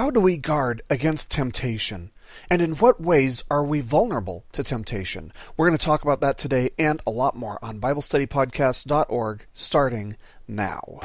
How do we guard against temptation? And in what ways are we vulnerable to temptation? We're going to talk about that today and a lot more on BibleStudyPodcast.org starting now.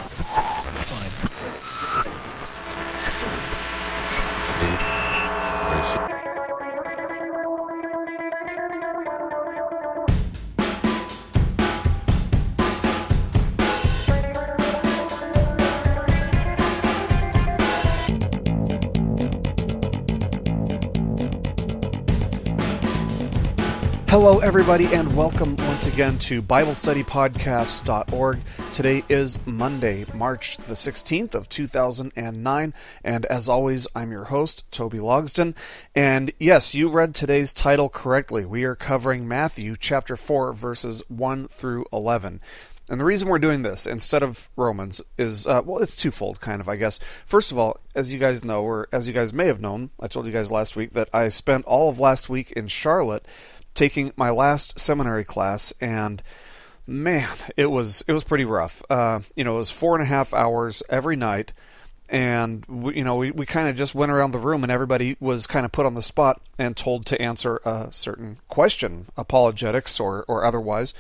Hello, everybody, and welcome once again to BibleStudyPodcast.org. Today is Monday, March the 16th of 2009, and as always, I'm your host, Toby Logsden. And yes, you read today's title correctly. We are covering Matthew chapter 4, verses 1 through 11. And the reason we're doing this instead of Romans is, uh, well, it's twofold, kind of, I guess. First of all, as you guys know, or as you guys may have known, I told you guys last week that I spent all of last week in Charlotte taking my last seminary class, and man, it was it was pretty rough. Uh, you know, it was four and a half hours every night, and we, you know we, we kind of just went around the room, and everybody was kind of put on the spot and told to answer a certain question, apologetics or or otherwise.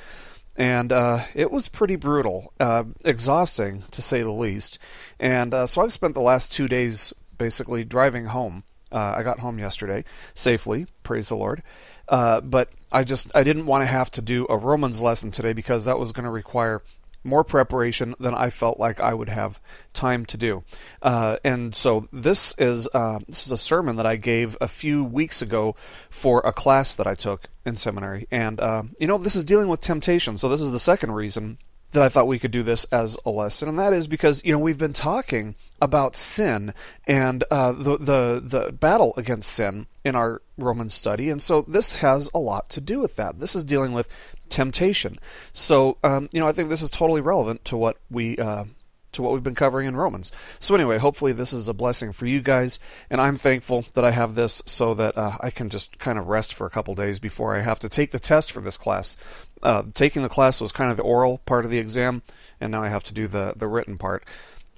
And uh, it was pretty brutal, uh, exhausting to say the least. And uh, so I've spent the last two days basically driving home. Uh, I got home yesterday safely, praise the Lord uh, but I just I didn't want to have to do a Romans lesson today because that was going to require more preparation than I felt like I would have time to do. Uh, and so this is uh, this is a sermon that I gave a few weeks ago for a class that I took in seminary, and uh, you know this is dealing with temptation. So this is the second reason that I thought we could do this as a lesson, and that is because you know we've been talking about sin and uh, the the the battle against sin in our Roman study, and so this has a lot to do with that. This is dealing with temptation. So um, you know I think this is totally relevant to what we uh, to what we've been covering in Romans. So, anyway, hopefully, this is a blessing for you guys, and I'm thankful that I have this so that uh, I can just kind of rest for a couple days before I have to take the test for this class. Uh, taking the class was kind of the oral part of the exam, and now I have to do the, the written part.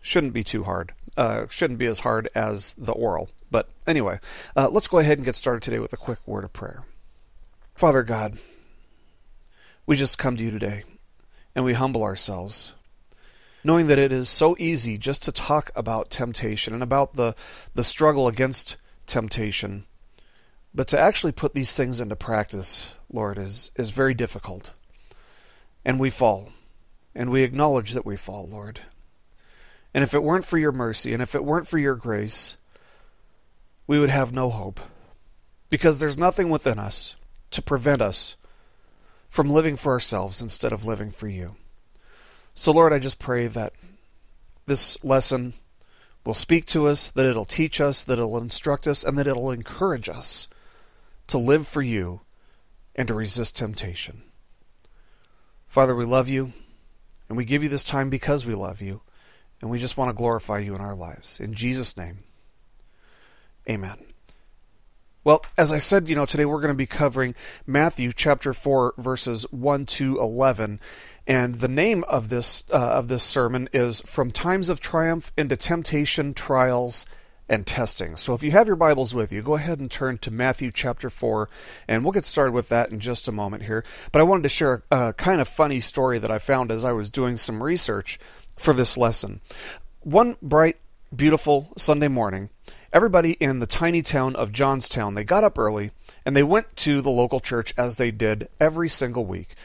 Shouldn't be too hard. Uh, shouldn't be as hard as the oral. But anyway, uh, let's go ahead and get started today with a quick word of prayer. Father God, we just come to you today, and we humble ourselves knowing that it is so easy just to talk about temptation and about the, the struggle against temptation. But to actually put these things into practice, Lord, is, is very difficult. And we fall. And we acknowledge that we fall, Lord. And if it weren't for your mercy, and if it weren't for your grace, we would have no hope. Because there's nothing within us to prevent us from living for ourselves instead of living for you. So, Lord, I just pray that this lesson will speak to us, that it'll teach us, that it'll instruct us, and that it'll encourage us to live for you and to resist temptation. Father, we love you, and we give you this time because we love you, and we just want to glorify you in our lives. In Jesus' name, amen. Well, as I said, you know, today we're going to be covering Matthew chapter 4 verses 1 to 11. And the name of this uh, of this sermon is From Times of Triumph into Temptation, Trials, and Testing. So if you have your Bibles with you, go ahead and turn to Matthew chapter 4, and we'll get started with that in just a moment here. But I wanted to share a, a kind of funny story that I found as I was doing some research for this lesson. One bright, beautiful Sunday morning, everybody in the tiny town of Johnstown, they got up early and they went to the local church as they did every single week.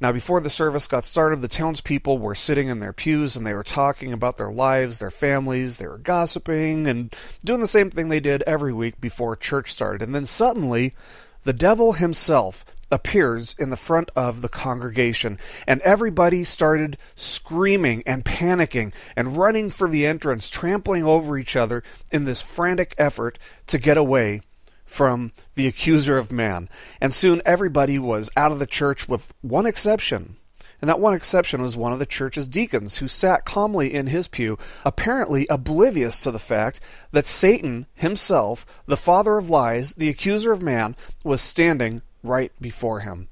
Now, before the service got started, the townspeople were sitting in their pews and they were talking about their lives, their families, they were gossiping and doing the same thing they did every week before church started. And then suddenly, the devil himself appears in the front of the congregation, and everybody started screaming and panicking and running for the entrance, trampling over each other in this frantic effort to get away from the accuser of man. And soon everybody was out of the church with one exception. And that one exception was one of the church's deacons, who sat calmly in his pew, apparently oblivious to the fact that Satan himself, the father of lies, the accuser of man, was standing right before him.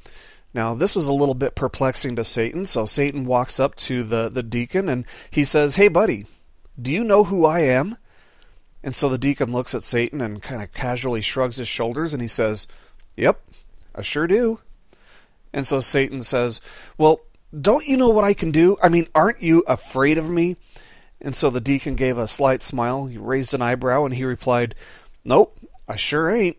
Now, this was a little bit perplexing to Satan, so Satan walks up to the, the deacon and he says, Hey, buddy, do you know who I am? And so the deacon looks at Satan and kind of casually shrugs his shoulders and he says, Yep, I sure do. And so Satan says, Well, don't you know what I can do? I mean, aren't you afraid of me? And so the deacon gave a slight smile. He raised an eyebrow and he replied, Nope, I sure ain't.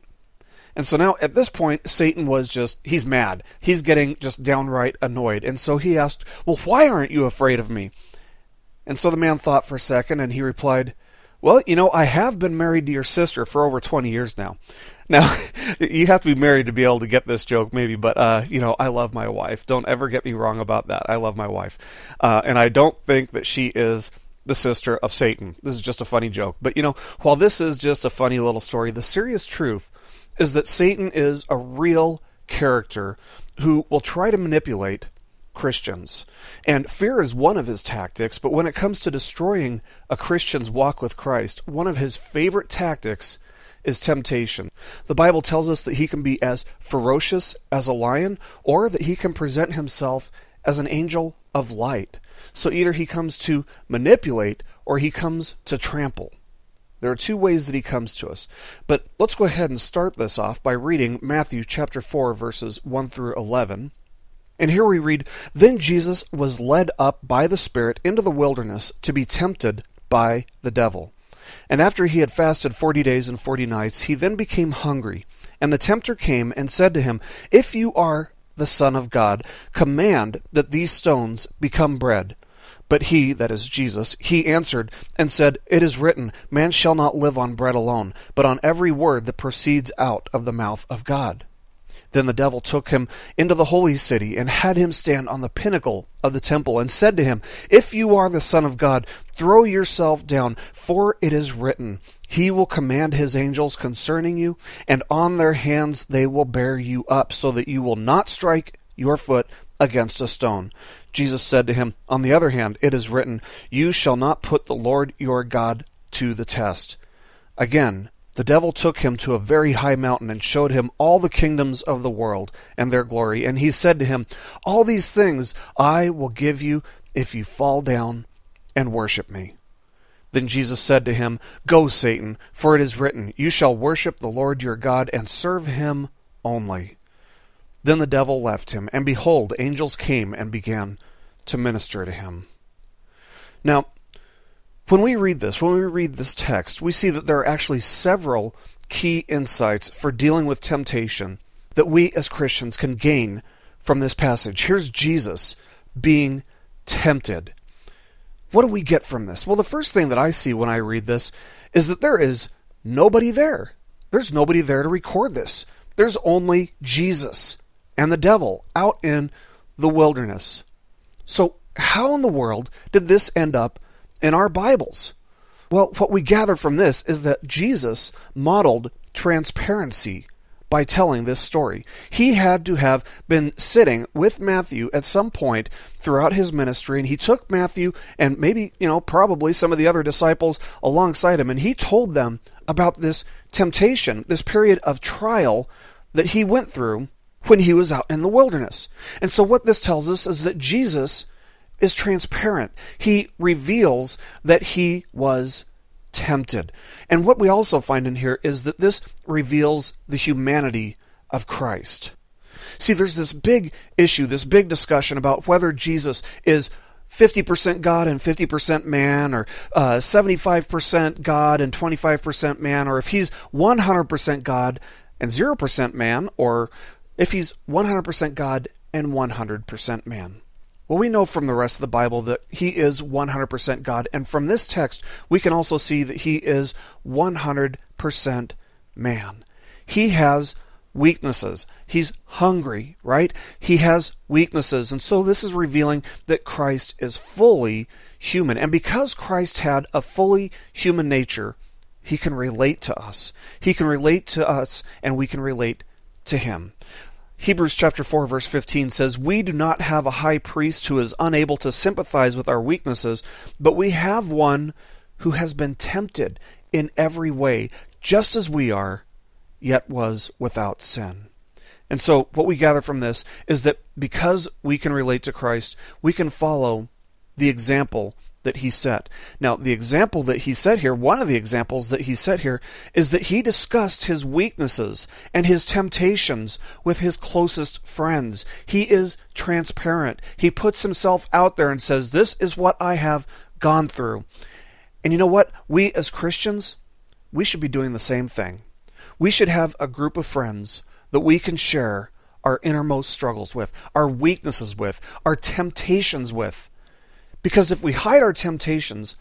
And so now at this point, Satan was just, he's mad. He's getting just downright annoyed. And so he asked, Well, why aren't you afraid of me? And so the man thought for a second and he replied, Well, you know, I have been married to your sister for over 20 years now. Now, you have to be married to be able to get this joke, maybe, but, uh, you know, I love my wife. Don't ever get me wrong about that. I love my wife. Uh, and I don't think that she is the sister of Satan. This is just a funny joke. But, you know, while this is just a funny little story, the serious truth is that Satan is a real character who will try to manipulate Christians. And fear is one of his tactics, but when it comes to destroying a Christian's walk with Christ, one of his favorite tactics is temptation. The Bible tells us that he can be as ferocious as a lion, or that he can present himself as an angel of light. So either he comes to manipulate or he comes to trample. There are two ways that he comes to us. But let's go ahead and start this off by reading Matthew chapter 4 verses 1 through 11. And here we read, Then Jesus was led up by the Spirit into the wilderness to be tempted by the devil. And after he had fasted forty days and forty nights, he then became hungry. And the tempter came and said to him, If you are the Son of God, command that these stones become bread. But he, that is Jesus, he answered and said, It is written, Man shall not live on bread alone, but on every word that proceeds out of the mouth of God. Then the devil took him into the holy city, and had him stand on the pinnacle of the temple, and said to him, If you are the Son of God, throw yourself down, for it is written, He will command His angels concerning you, and on their hands they will bear you up, so that you will not strike your foot against a stone. Jesus said to him, On the other hand, it is written, You shall not put the Lord your God to the test. Again, the devil took him to a very high mountain and showed him all the kingdoms of the world and their glory. And he said to him, All these things I will give you if you fall down and worship me. Then Jesus said to him, Go, Satan, for it is written, You shall worship the Lord your God and serve him only. Then the devil left him, and behold, angels came and began to minister to him. Now, when we read this, when we read this text, we see that there are actually several key insights for dealing with temptation that we as Christians can gain from this passage. Here's Jesus being tempted. What do we get from this? Well, the first thing that I see when I read this is that there is nobody there. There's nobody there to record this. There's only Jesus and the devil out in the wilderness. So, how in the world did this end up in our Bibles? Well, what we gather from this is that Jesus modeled transparency by telling this story. He had to have been sitting with Matthew at some point throughout his ministry, and he took Matthew and maybe, you know, probably some of the other disciples alongside him, and he told them about this temptation, this period of trial that he went through when he was out in the wilderness. And so, what this tells us is that Jesus is transparent. He reveals that he was tempted. And what we also find in here is that this reveals the humanity of Christ. See, there's this big issue, this big discussion about whether Jesus is 50% God and 50% man, or uh, 75% God and 25% man, or if he's 100% God and 0% man, or if he's 100% God and 100% man? Well, we know from the rest of the Bible that he is 100% God, and from this text, we can also see that he is 100% man. He has weaknesses. He's hungry, right? He has weaknesses. And so this is revealing that Christ is fully human. And because Christ had a fully human nature, he can relate to us. He can relate to us, and we can relate to him. Hebrews chapter 4 verse 15 says, "We do not have a high priest who is unable to sympathize with our weaknesses, but we have one who has been tempted in every way, just as we are, yet was without sin." And so what we gather from this is that because we can relate to Christ, we can follow the example that he set. Now, the example that he set here, one of the examples that he set here, is that he discussed his weaknesses and his temptations with his closest friends. He is transparent. He puts himself out there and says, This is what I have gone through. And you know what? We as Christians, we should be doing the same thing. We should have a group of friends that we can share our innermost struggles with, our weaknesses with, our temptations with. Because if we hide our temptations,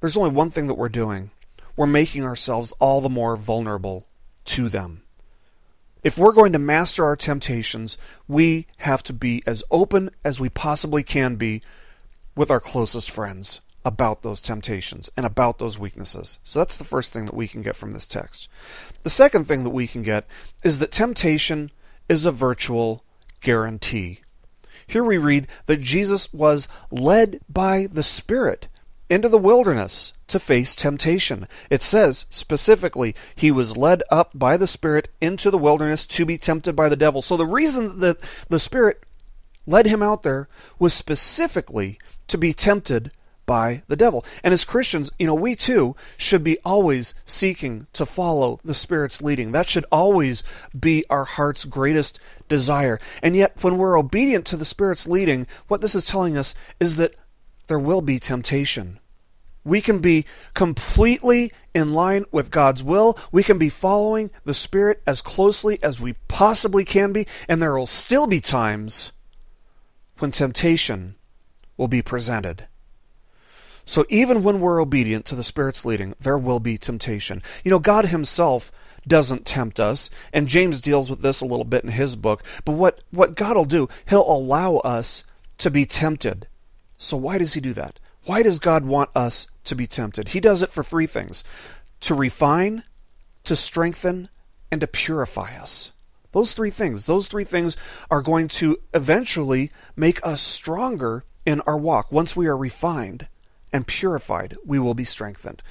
there's only one thing that we're doing we're making ourselves all the more vulnerable to them. If we're going to master our temptations, we have to be as open as we possibly can be with our closest friends about those temptations and about those weaknesses. So that's the first thing that we can get from this text. The second thing that we can get is that temptation is a virtual guarantee. Here we read that Jesus was led by the Spirit into the wilderness to face temptation. It says specifically, he was led up by the Spirit into the wilderness to be tempted by the devil. So the reason that the Spirit led him out there was specifically to be tempted by the devil. And as Christians, you know, we too should be always seeking to follow the Spirit's leading. That should always be our heart's greatest desire. And yet, when we're obedient to the Spirit's leading, what this is telling us is that there will be temptation. We can be completely in line with God's will. We can be following the Spirit as closely as we possibly can be, and there will still be times when temptation will be presented. So even when we're obedient to the Spirit's leading, there will be temptation. You know, God Himself doesn't tempt us, and James deals with this a little bit in his book. But what, what God will do, He'll allow us to be tempted. So why does He do that? Why does God want us to be tempted? He does it for three things to refine, to strengthen, and to purify us. Those three things, those three things are going to eventually make us stronger in our walk once we are refined and purified, we will be strengthened.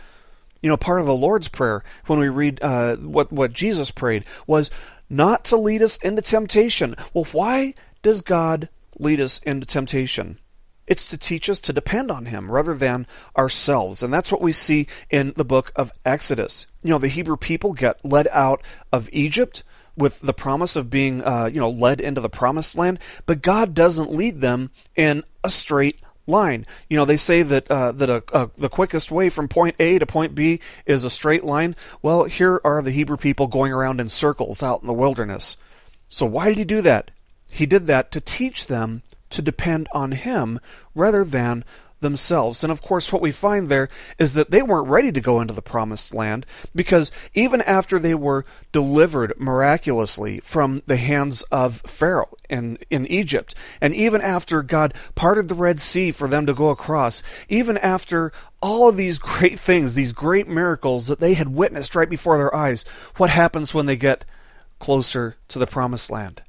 You know, part of the Lord's Prayer, when we read uh, what, what Jesus prayed, was not to lead us into temptation. Well, why does God lead us into temptation? It's to teach us to depend on Him rather than ourselves. And that's what we see in the book of Exodus. You know, the Hebrew people get led out of Egypt with the promise of being, uh, you know, led into the promised land, but God doesn't lead them in a straight line. You know, they say that uh, that a, a, the quickest way from point A to point B is a straight line. Well, here are the Hebrew people going around in circles out in the wilderness. So why did he do that? He did that to teach them to depend on him rather than themselves. And of course, what we find there is that they weren't ready to go into the promised land because even after they were delivered miraculously from the hands of Pharaoh in, in Egypt, and even after God parted the Red Sea for them to go across, even after all of these great things, these great miracles that they had witnessed right before their eyes, what happens when they get closer to the promised land?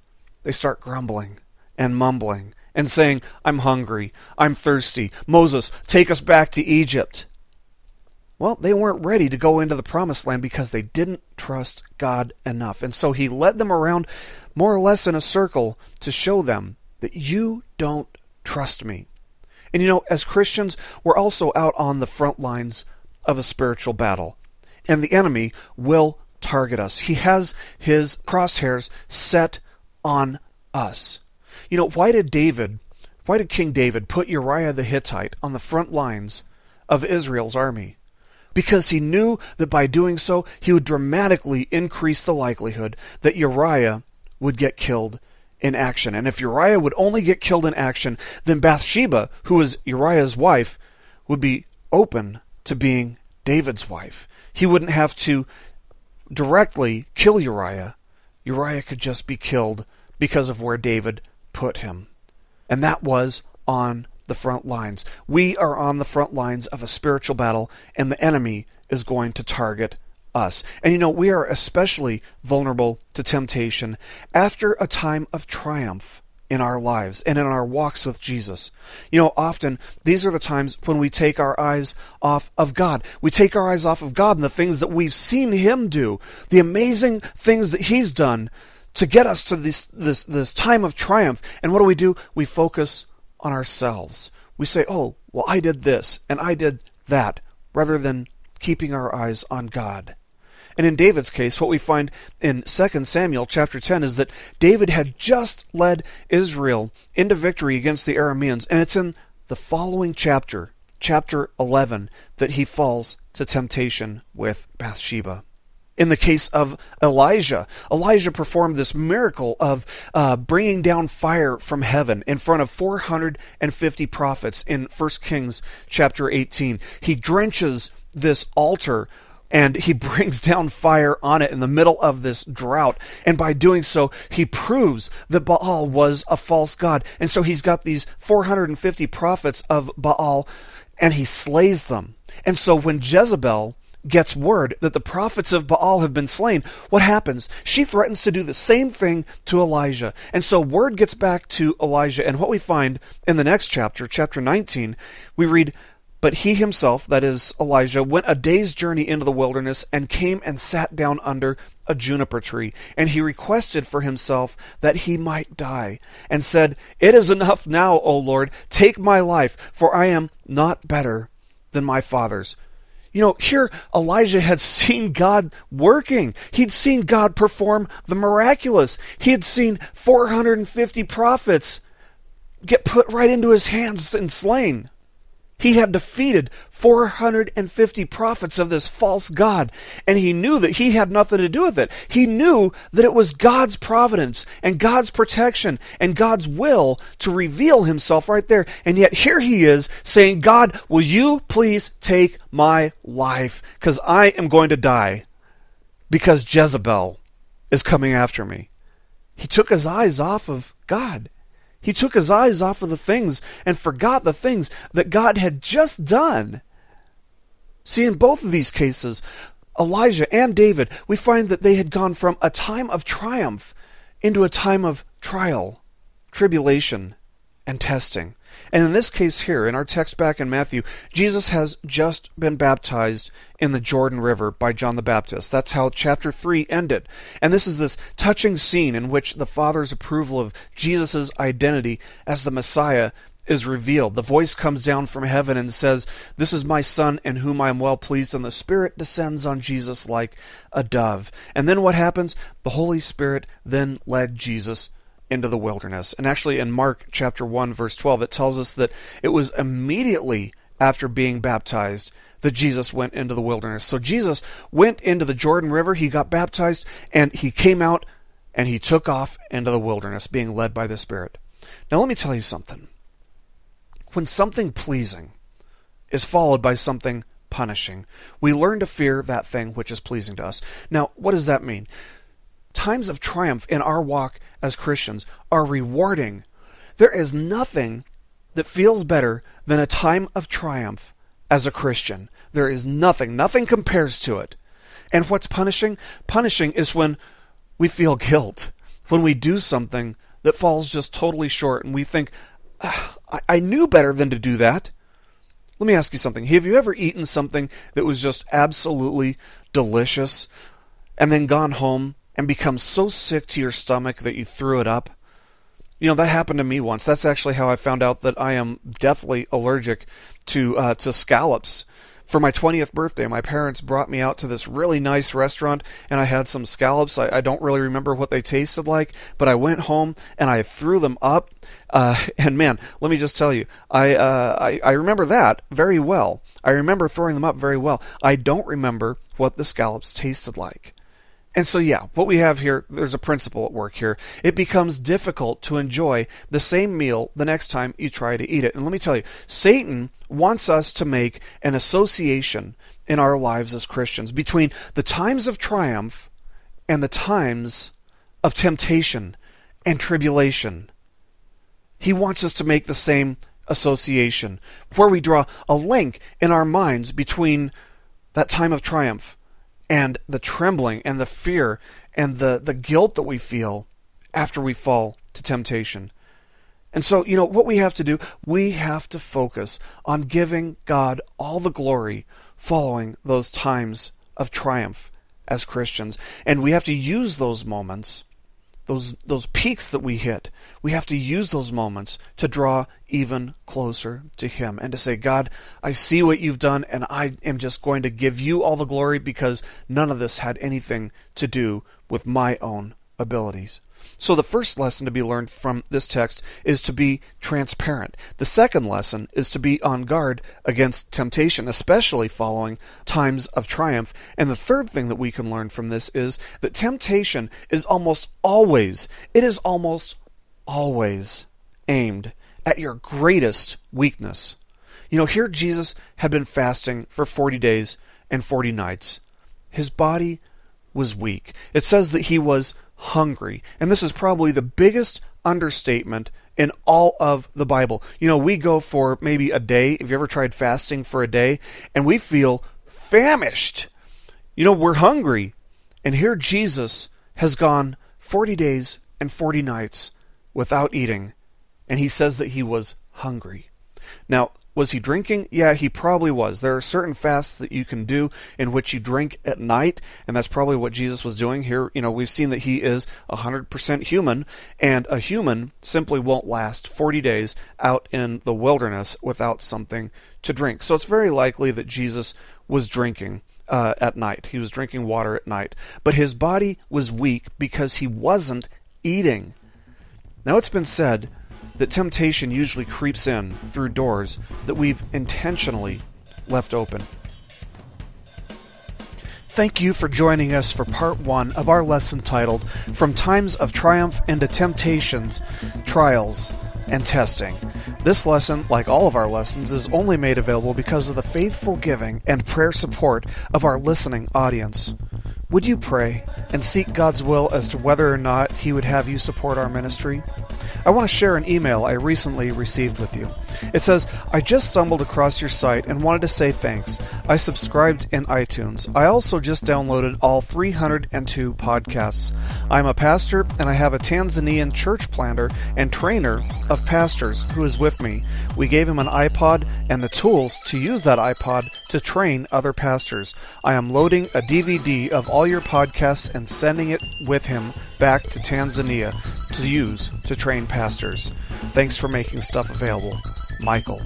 They start grumbling and mumbling and saying, I'm hungry, I'm thirsty, Moses, take us back to Egypt. Well, they weren't ready to go into the promised land because they didn't trust God enough. And so he led them around more or less in a circle to show them that you don't trust me. And you know, as Christians, we're also out on the front lines of a spiritual battle. And the enemy will target us. He has his crosshairs set on us. You know, why did David, why did King David put Uriah the Hittite on the front lines of Israel's army? Because he knew that by doing so, he would dramatically increase the likelihood that Uriah would get killed in action. And if Uriah would only get killed in action, then Bathsheba, who was Uriah's wife, would be open to being David's wife. He wouldn't have to directly kill Uriah. Uriah could just be killed because of where David put him. And that was on the front lines. We are on the front lines of a spiritual battle, and the enemy is going to target us. And you know, we are especially vulnerable to temptation after a time of triumph in our lives and in our walks with Jesus. You know, often these are the times when we take our eyes off of God. We take our eyes off of God and the things that we've seen Him do, the amazing things that He's done to get us to this, this, this time of triumph. And what do we do? We focus on ourselves. we say, oh, well, I did this and I did that, rather than keeping our eyes on God. And in David's case, what we find in 2 Samuel chapter 10 is that David had just led Israel into victory against the Arameans, and it's in the following chapter, chapter 11, that he falls to temptation with Bathsheba. In the case of Elijah, Elijah performed this miracle of uh, bringing down fire from heaven in front of 450 prophets in 1 Kings chapter 18. He drenches this altar and he brings down fire on it in the middle of this drought. And by doing so, he proves that Baal was a false god. And so he's got these 450 prophets of Baal and he slays them. And so when Jezebel gets word that the prophets of Baal have been slain, what happens? She threatens to do the same thing to Elijah. And so word gets back to Elijah. And what we find in the next chapter, chapter 19, we read, but he himself, that is Elijah, went a day's journey into the wilderness and came and sat down under a juniper tree. And he requested for himself that he might die, and said, It is enough now, O Lord, take my life, for I am not better than my fathers. You know, here Elijah had seen God working. He'd seen God perform the miraculous. He had seen 450 prophets get put right into his hands and slain. He had defeated 450 prophets of this false God, and he knew that he had nothing to do with it. He knew that it was God's providence and God's protection and God's will to reveal himself right there. And yet here he is saying, God, will you please take my life? Because I am going to die because Jezebel is coming after me. He took his eyes off of God. He took his eyes off of the things and forgot the things that God had just done. See, in both of these cases, Elijah and David, we find that they had gone from a time of triumph into a time of trial, tribulation, and testing. And in this case here, in our text back in Matthew, Jesus has just been baptized in the Jordan River by John the Baptist. That's how chapter 3 ended. And this is this touching scene in which the Father's approval of Jesus' identity as the Messiah is revealed. The voice comes down from heaven and says, This is my Son in whom I am well pleased, and the Spirit descends on Jesus like a dove. And then what happens? The Holy Spirit then led Jesus into the wilderness. And actually, in Mark chapter 1, verse 12, it tells us that it was immediately after being baptized that Jesus went into the wilderness. So Jesus went into the Jordan River, he got baptized, and he came out and he took off into the wilderness, being led by the Spirit. Now, let me tell you something. When something pleasing is followed by something punishing, we learn to fear that thing which is pleasing to us. Now, what does that mean? Times of triumph in our walk as Christians are rewarding. There is nothing that feels better than a time of triumph as a Christian. There is nothing, nothing compares to it. And what's punishing? Punishing is when we feel guilt, when we do something that falls just totally short and we think, ah, I-, I knew better than to do that. Let me ask you something. Have you ever eaten something that was just absolutely delicious and then gone home and become so sick to your stomach that you threw it up. You know that happened to me once. That's actually how I found out that I am deathly allergic to uh, to scallops. For my 20th birthday, my parents brought me out to this really nice restaurant, and I had some scallops. I, I don't really remember what they tasted like, but I went home and I threw them up. Uh, and man, let me just tell you, I, uh, I I remember that very well. I remember throwing them up very well. I don't remember what the scallops tasted like. And so, yeah, what we have here, there's a principle at work here. It becomes difficult to enjoy the same meal the next time you try to eat it. And let me tell you, Satan wants us to make an association in our lives as Christians between the times of triumph and the times of temptation and tribulation. He wants us to make the same association, where we draw a link in our minds between that time of triumph and the trembling and the fear and the, the guilt that we feel after we fall to temptation. And so, you know, what we have to do, we have to focus on giving God all the glory following those times of triumph as Christians. And we have to use those moments, those those peaks that we hit, we have to use those moments to draw even closer to him and to say, God, I see what you've done and I am just going to give you all the glory because none of this had anything to do with my own abilities. So the first lesson to be learned from this text is to be transparent. The second lesson is to be on guard against temptation, especially following times of triumph. And the third thing that we can learn from this is that temptation is almost always, it is almost always aimed at your greatest weakness. You know, here Jesus had been fasting for 40 days and 40 nights. His body was weak. It says that he was hungry. And this is probably the biggest understatement in all of the Bible. You know, we go for maybe a day. Have you ever tried fasting for a day? And we feel famished. You know, we're hungry. And here Jesus has gone 40 days and 40 nights without eating. And he says that he was hungry. Now, was he drinking? Yeah, he probably was. There are certain fasts that you can do in which you drink at night, and that's probably what Jesus was doing here. You know, we've seen that he is 100% human, and a human simply won't last 40 days out in the wilderness without something to drink. So it's very likely that Jesus was drinking. Uh, at night. He was drinking water at night. But his body was weak because he wasn't eating. Now, it's been said that temptation usually creeps in through doors that we've intentionally left open. Thank you for joining us for part one of our lesson titled From Times of Triumph into Temptations, Trials, and Testing. This lesson, like all of our lessons, is only made available because of the faithful giving and prayer support of our listening audience. Would you pray and seek God's will as to whether or not He would have you support our ministry? I want to share an email I recently received with you. It says, I just stumbled across your site and wanted to say thanks. I subscribed in iTunes. I also just downloaded all 302 podcasts. I'm a pastor and I have a Tanzanian church planter and trainer of pastors who is with me. We gave him an iPod and the tools to use that iPod to train other pastors. I am loading a DVD of all your podcasts and sending it with him back to Tanzania to use to train pastors. Thanks for making stuff available, Michael.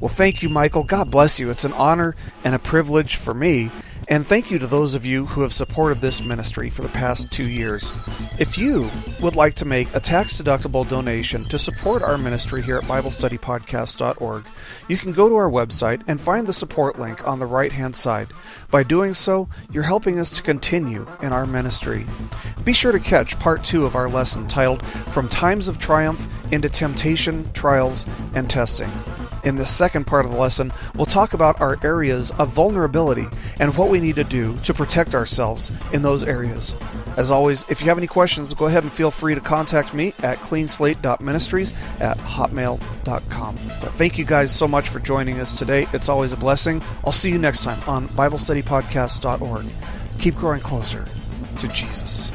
Well, thank you, Michael. God bless you. It's an honor and a privilege for me and thank you to those of you who have supported this ministry for the past two years. If you would like to make a tax deductible donation to support our ministry here at BibleStudyPodcast.org, you can go to our website and find the support link on the right hand side. By doing so, you're helping us to continue in our ministry. Be sure to catch part two of our lesson titled From Times of Triumph into Temptation, Trials, and Testing. In this second part of the lesson, we'll talk about our areas of vulnerability and what we need to do to protect ourselves in those areas. As always, if you have any questions, go ahead and feel free to contact me at cleanslate.ministries at hotmail.com. But thank you guys so much for joining us today. It's always a blessing. I'll see you next time on BibleStudyPodcast.org. Keep growing closer to Jesus.